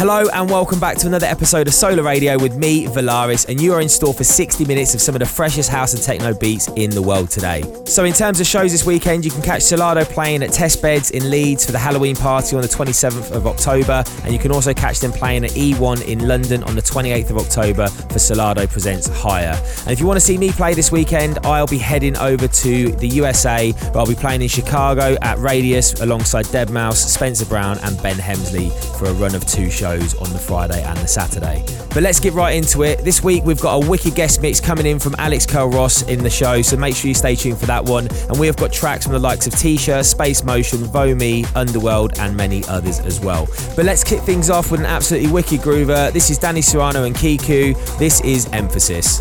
Hello and welcome back to another episode of Sola Radio with me, Volaris, and you are in store for 60 minutes of some of the freshest house and techno beats in the world today. So, in terms of shows this weekend, you can catch Solardo playing at Test Beds in Leeds for the Halloween party on the 27th of October, and you can also catch them playing at E1 in London on the 28th of October for Solardo Presents Higher. And if you want to see me play this weekend, I'll be heading over to the USA, where I'll be playing in Chicago at Radius alongside Deadmau5, Spencer Brown, and Ben Hemsley for a run of two shows on the Friday and the Saturday. But let's get right into it. This week we've got a wicked guest mix coming in from Alex Culross in the show, so make sure you stay tuned for that one. And we have got tracks from the likes of TSHA, Space Motion, Vomee, Underworld, and many others as well. But let's kick things off with an absolutely wicked groover. This is Danny Serrano and KeeQ. This is Emphasis.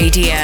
Radio.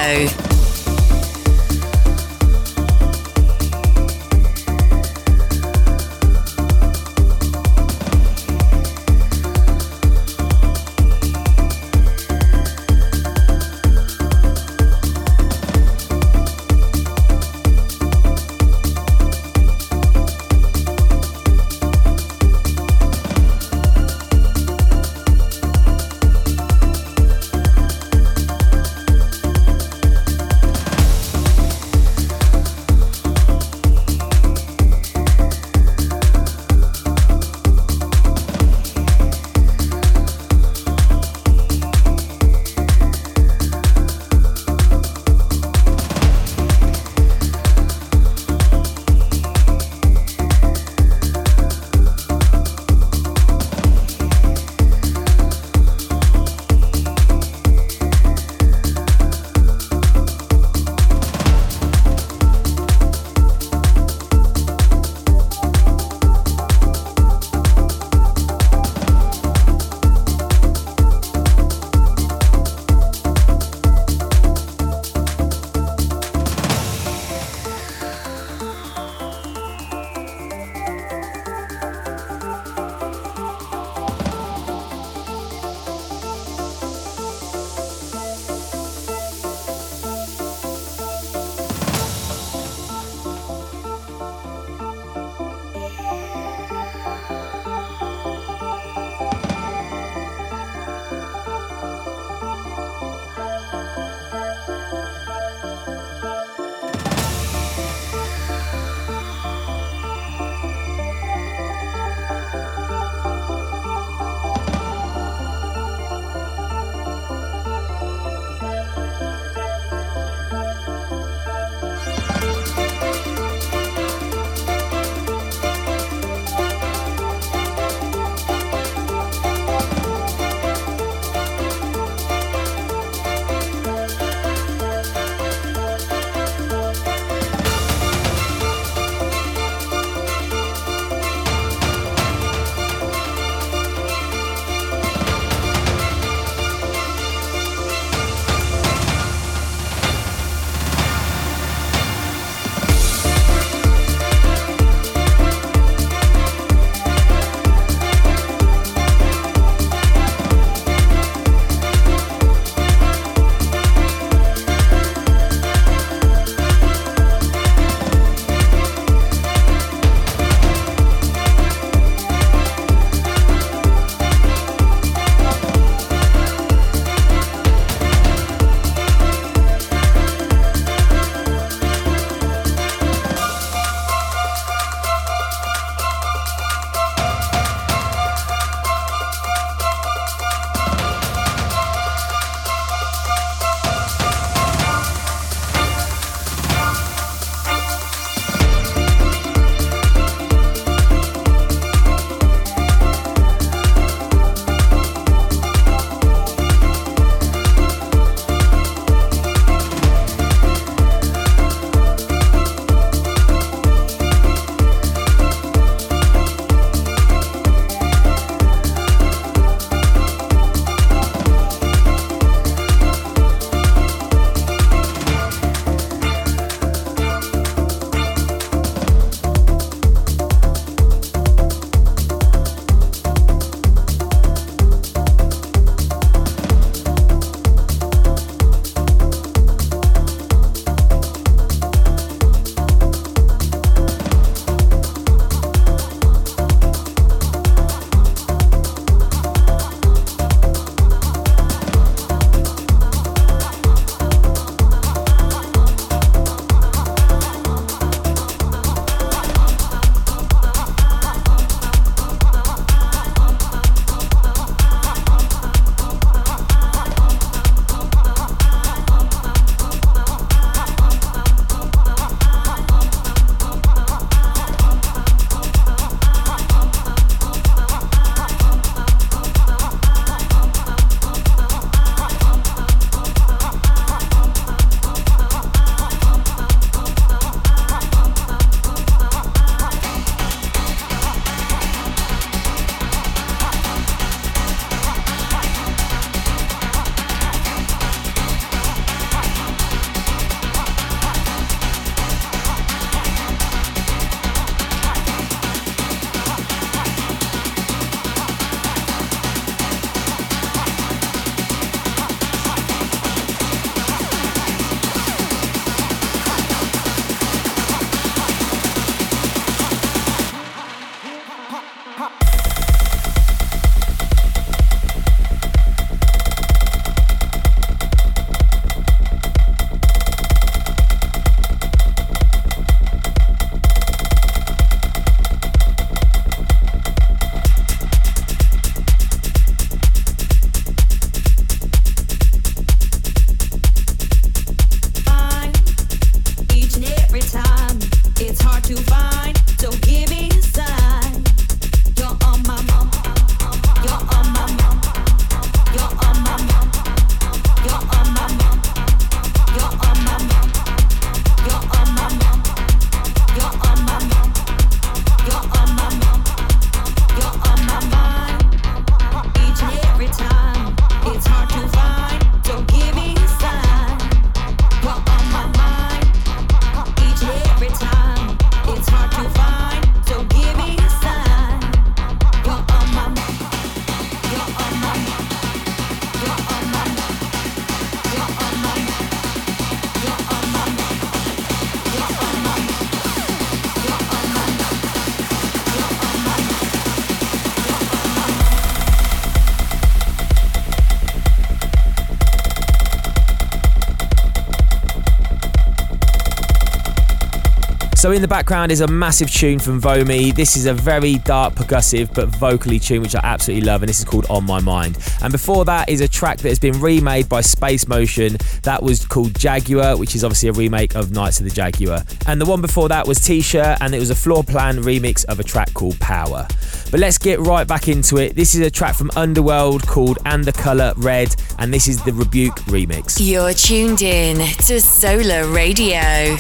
So in the background is a massive tune from Vomee. This is a very dark, percussive, but vocally tune which I absolutely love, and this is called On My Mind. And before that is a track that has been remade by Space Motion. That was called Jaguar, which is obviously a remake of Knights of the Jaguar. And the one before that was TSHA, and it was a Floorplan remix of a track called Power. But let's get right back into it. This is a track from Underworld called And the Colour Red, and this is the Rebuke remix. You're tuned in to Sola Radio.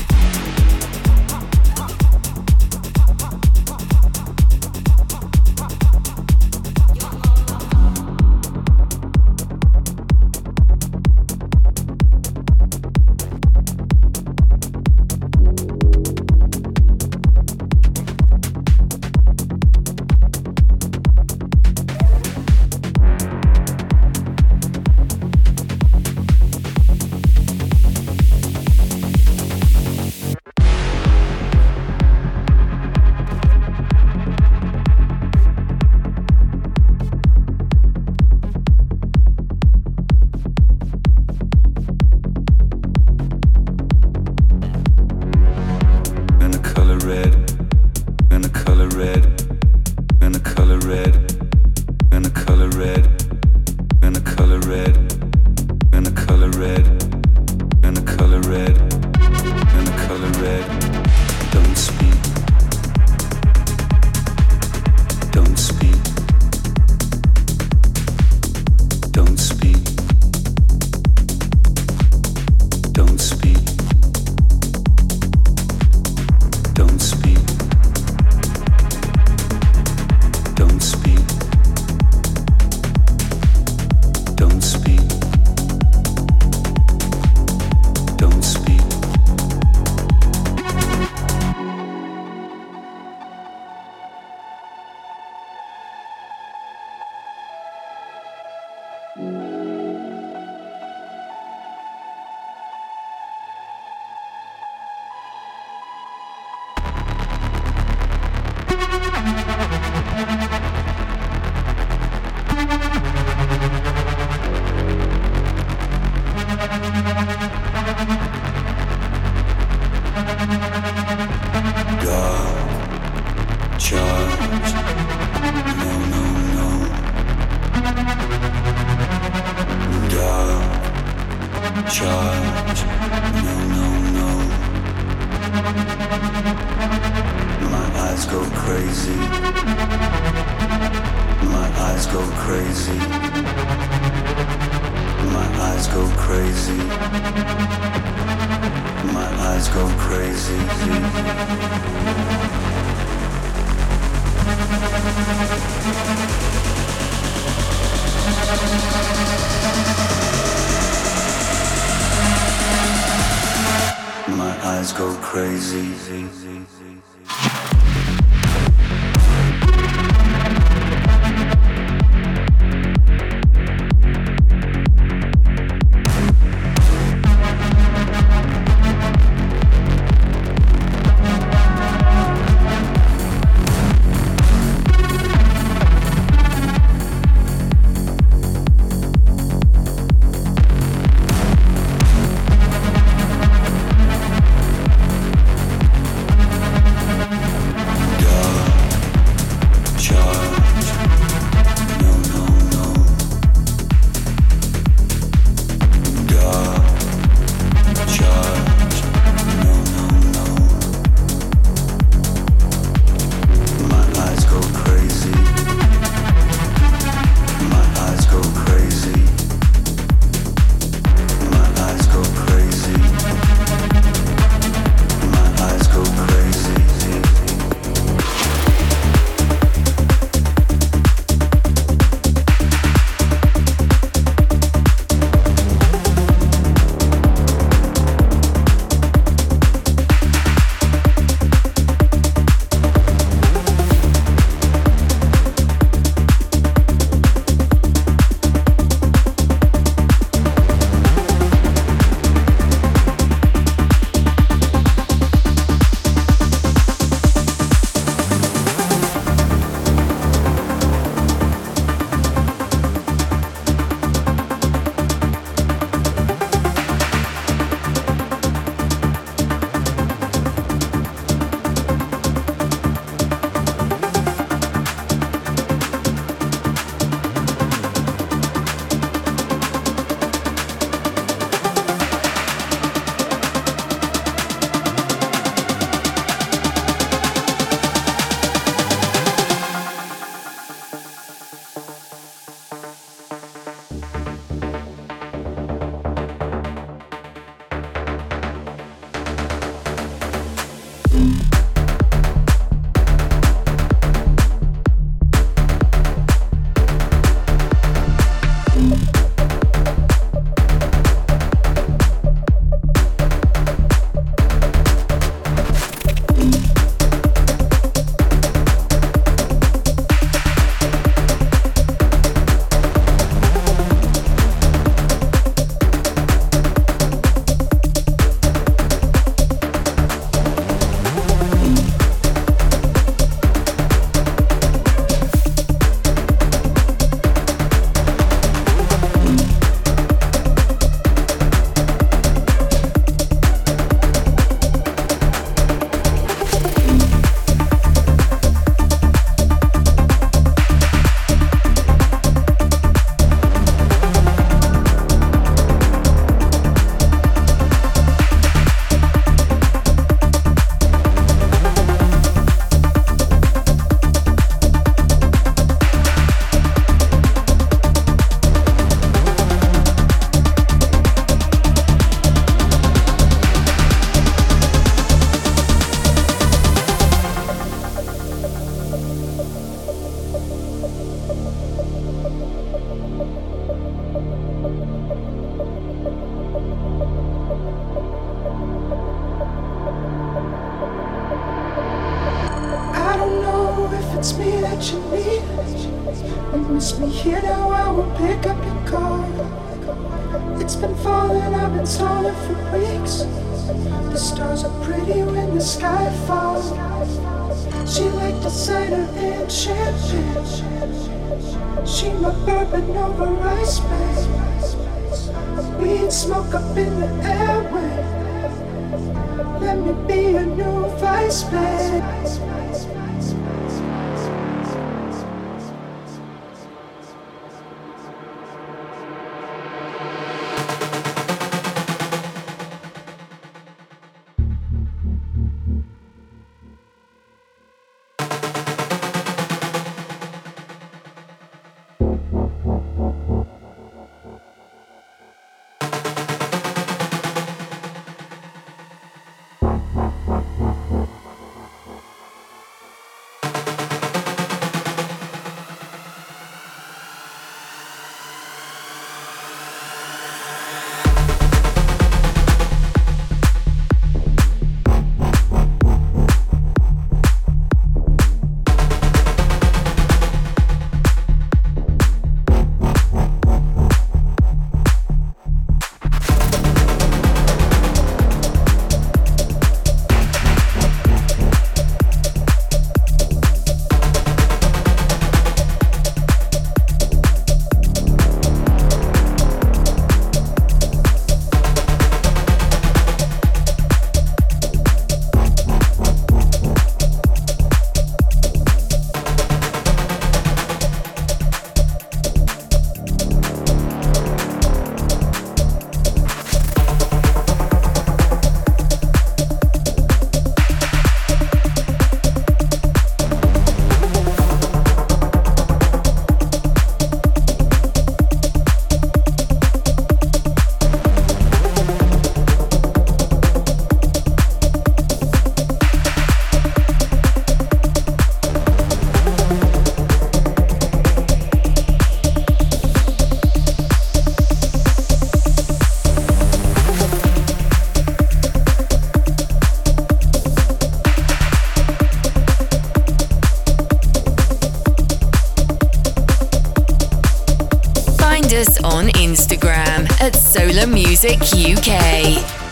Music UK.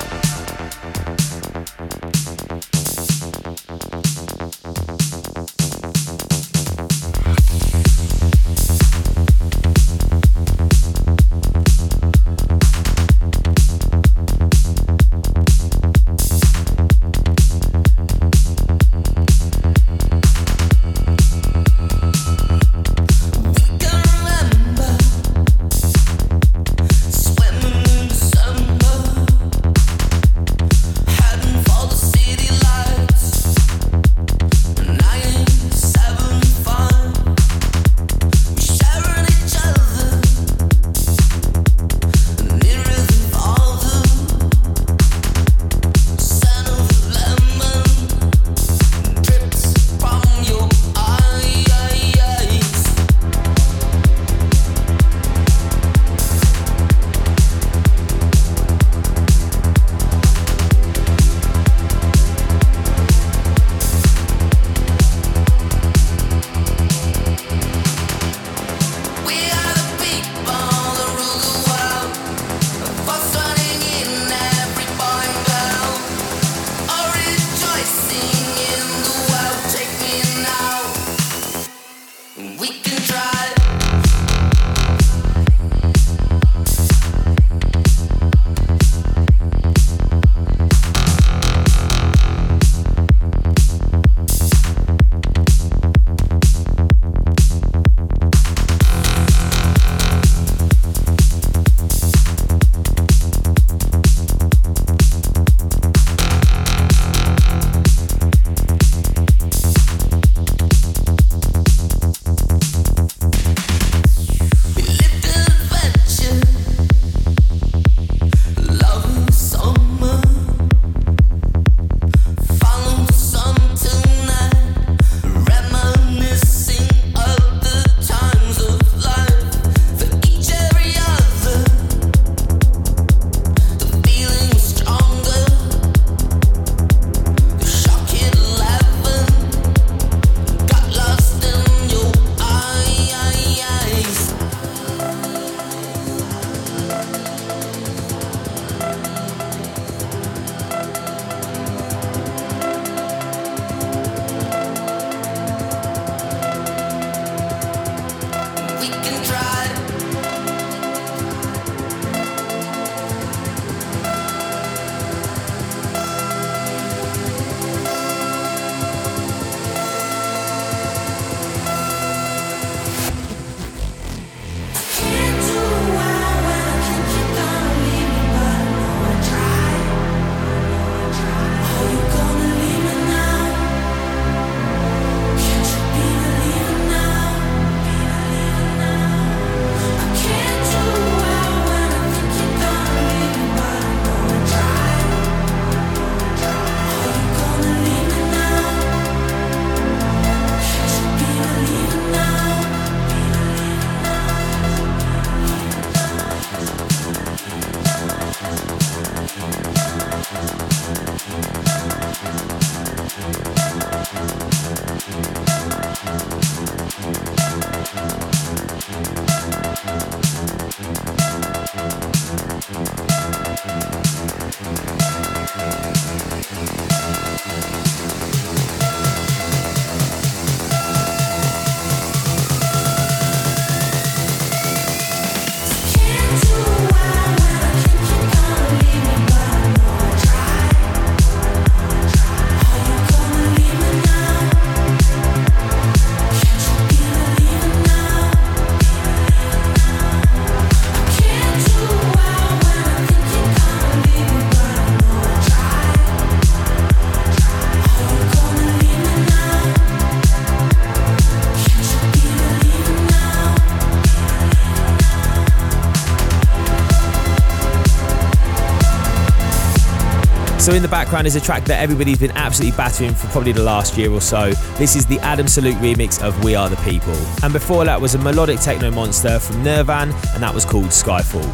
So in the background is a track that everybody's been absolutely battering for probably the last year or so. This is the Adam Sellouk remix of We Are the People. And before that was a melodic techno monster from N1RVAAN, and that was called Skyfall.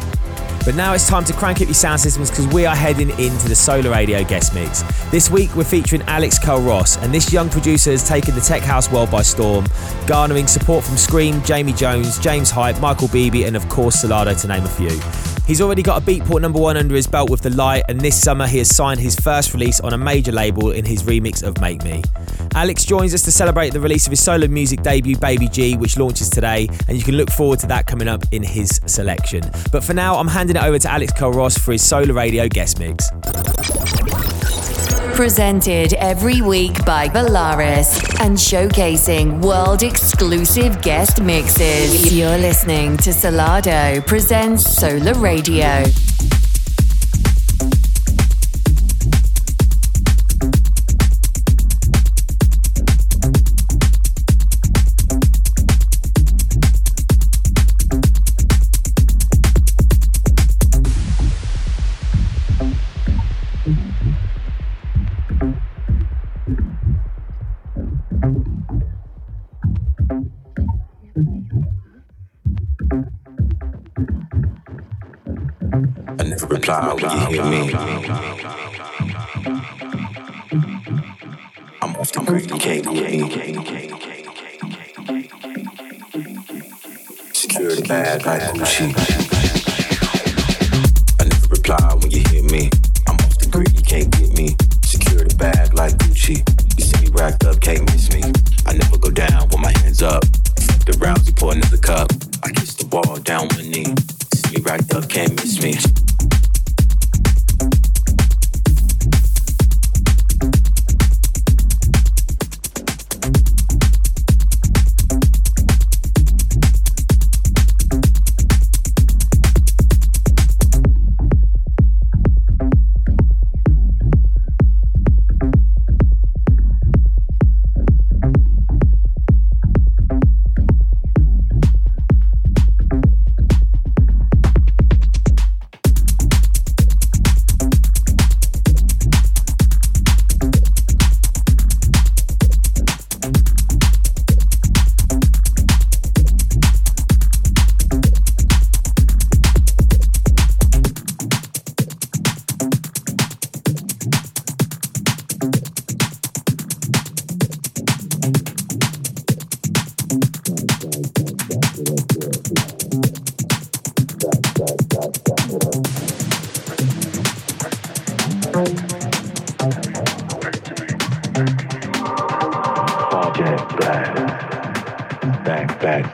But now it's time to crank up your sound systems because we are heading into the Sola Radio guest mix. This week we're featuring Alex Ross, and this young producer has taken the tech house world by storm, garnering support from Skream, Jamie Jones, James Hype, Michael Bibi, and of course Solardo to name a few. He's already got a Beatport number one under his belt with The Light, and this summer he has signed his first release on a major label in his remix of Make Me. Alex joins us to celebrate the release of his solo music debut, Baby G, which launches today, and you can look forward to that coming up in his selection. But for now, I'm handing it over to Alex Ross for his Sola Radio guest mix. Presented every week by Volaris and showcasing world exclusive guest mixes. You're listening to Solardo presents Sola Radio. Reply when you hear me. I'm off the grid, you can't me. Security bag like Gucci. I never reply when you hear me. I'm off the grid, you can't get me. Security bag like Gucci. You see me racked up, can't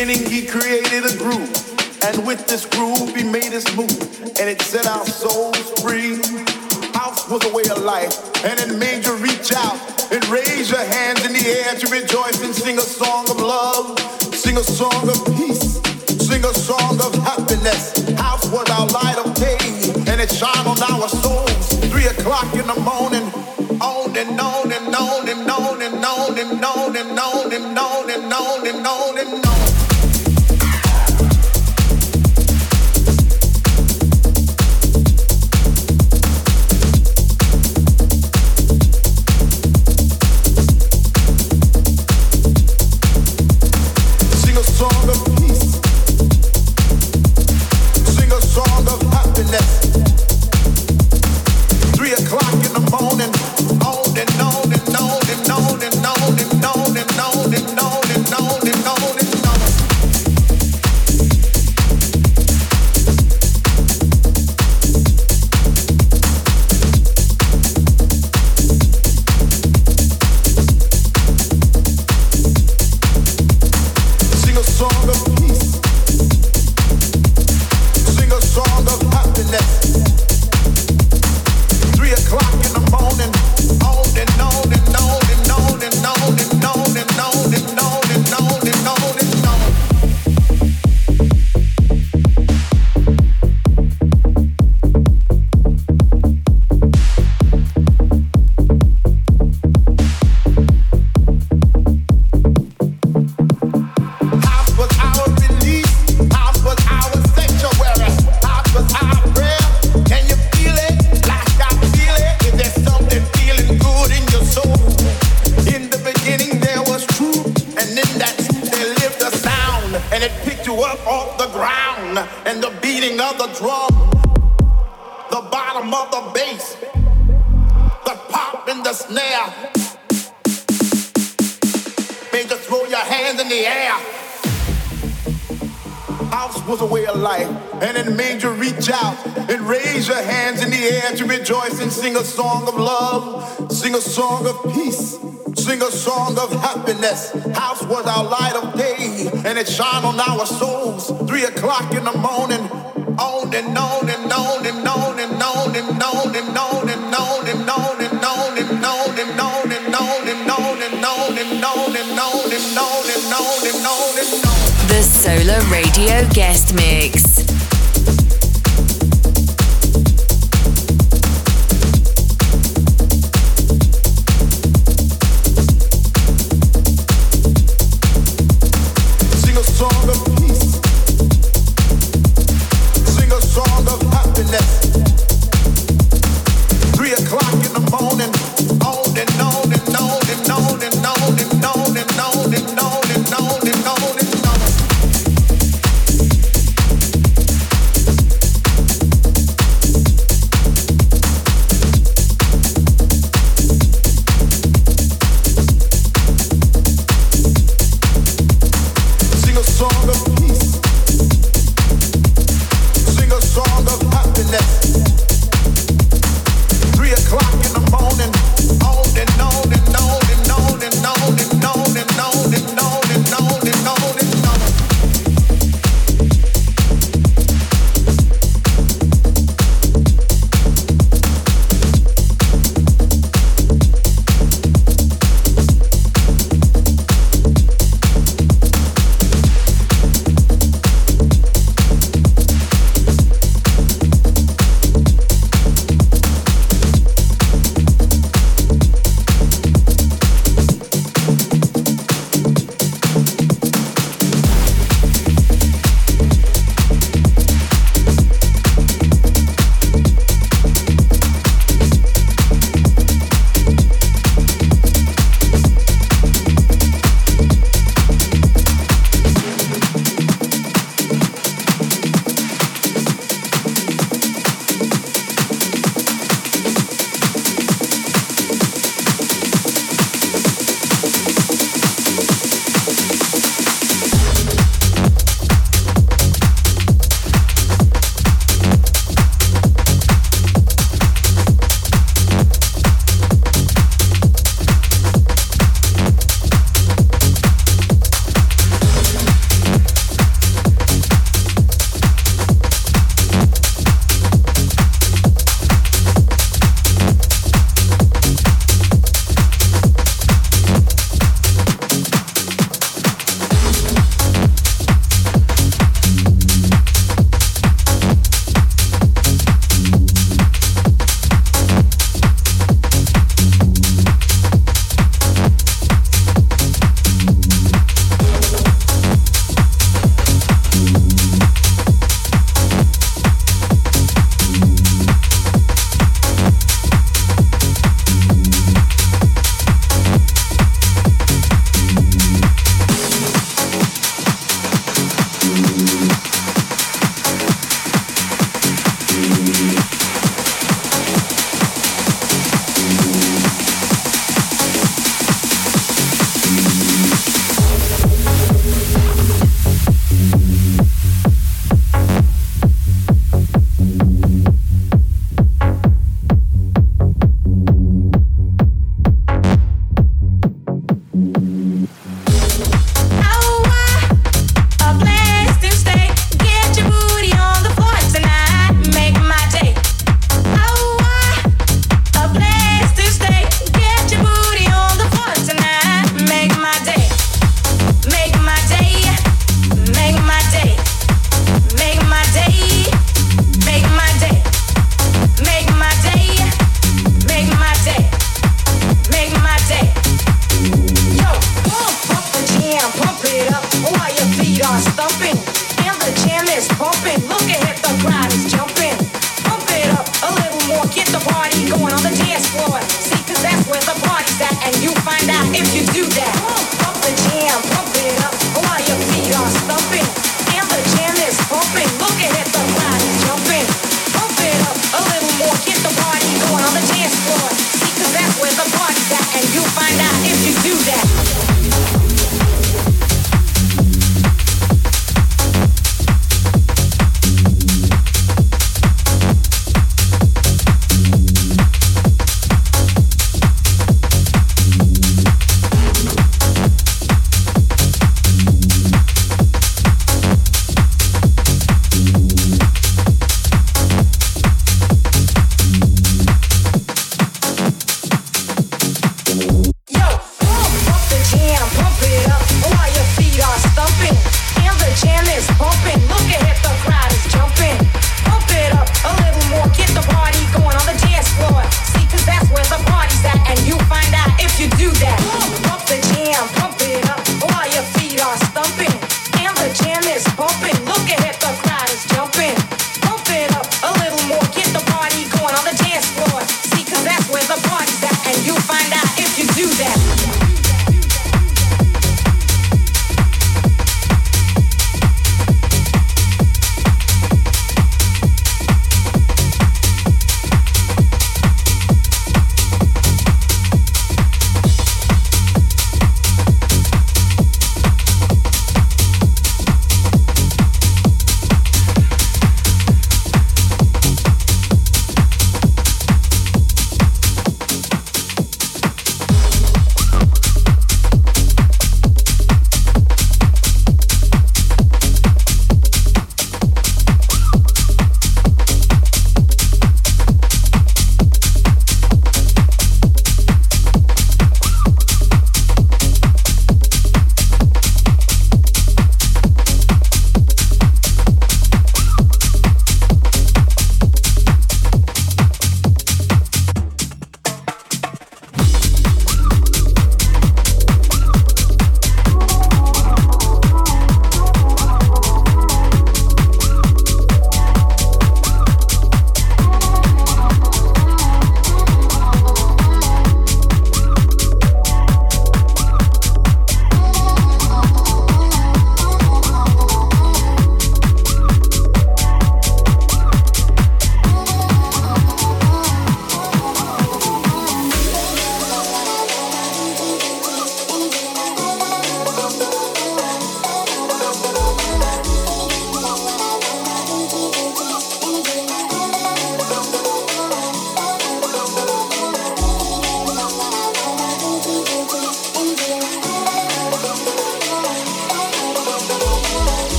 beginning, he created a groove. And with this groove, he made us move. And it set our souls free. House was a way of life. And it made you reach out and raise your hands in the air to rejoice and sing a song of love, sing a song of peace, sing a song of happiness. House was our light of day. And it shined on our souls. Three o'clock in the morning. On and on and on and on and on and on and on and on and on and on and on. Drum, the bottom of the bass, the pop and the snare. Man, just throw your hands in the air. House was a way of life, and it made you reach out and raise your hands in the air to rejoice and sing a song of love, sing a song of peace. Sing a song of happiness. House was our light of day, and it shone on our souls. Three o'clock in the morning, The Sola Radio Guest Mix.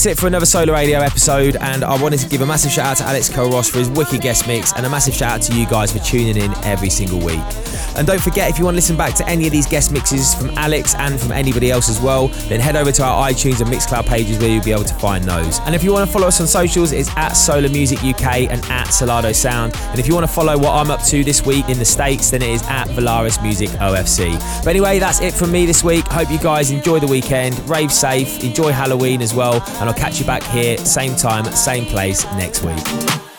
That's it for another Sola Radio episode, and I wanted to give a massive shout out to Alex Culross for his wicked guest mix, and a massive shout out to you guys for tuning in every single week. And don't forget, if you want to listen back to any of these guest mixes from Alex and from anybody else as well, then head over to our iTunes and Mixcloud pages where you'll be able to find those. And if you want to follow us on socials, it's at Sola Music UK and at Solardo Sound. And if you want to follow what I'm up to this week in the States, then it is at Volaris Music OFC. But anyway, that's it from me this week. Hope you guys enjoy the weekend, rave safe, enjoy Halloween as well, and I'll catch you back here, same time, same place next week.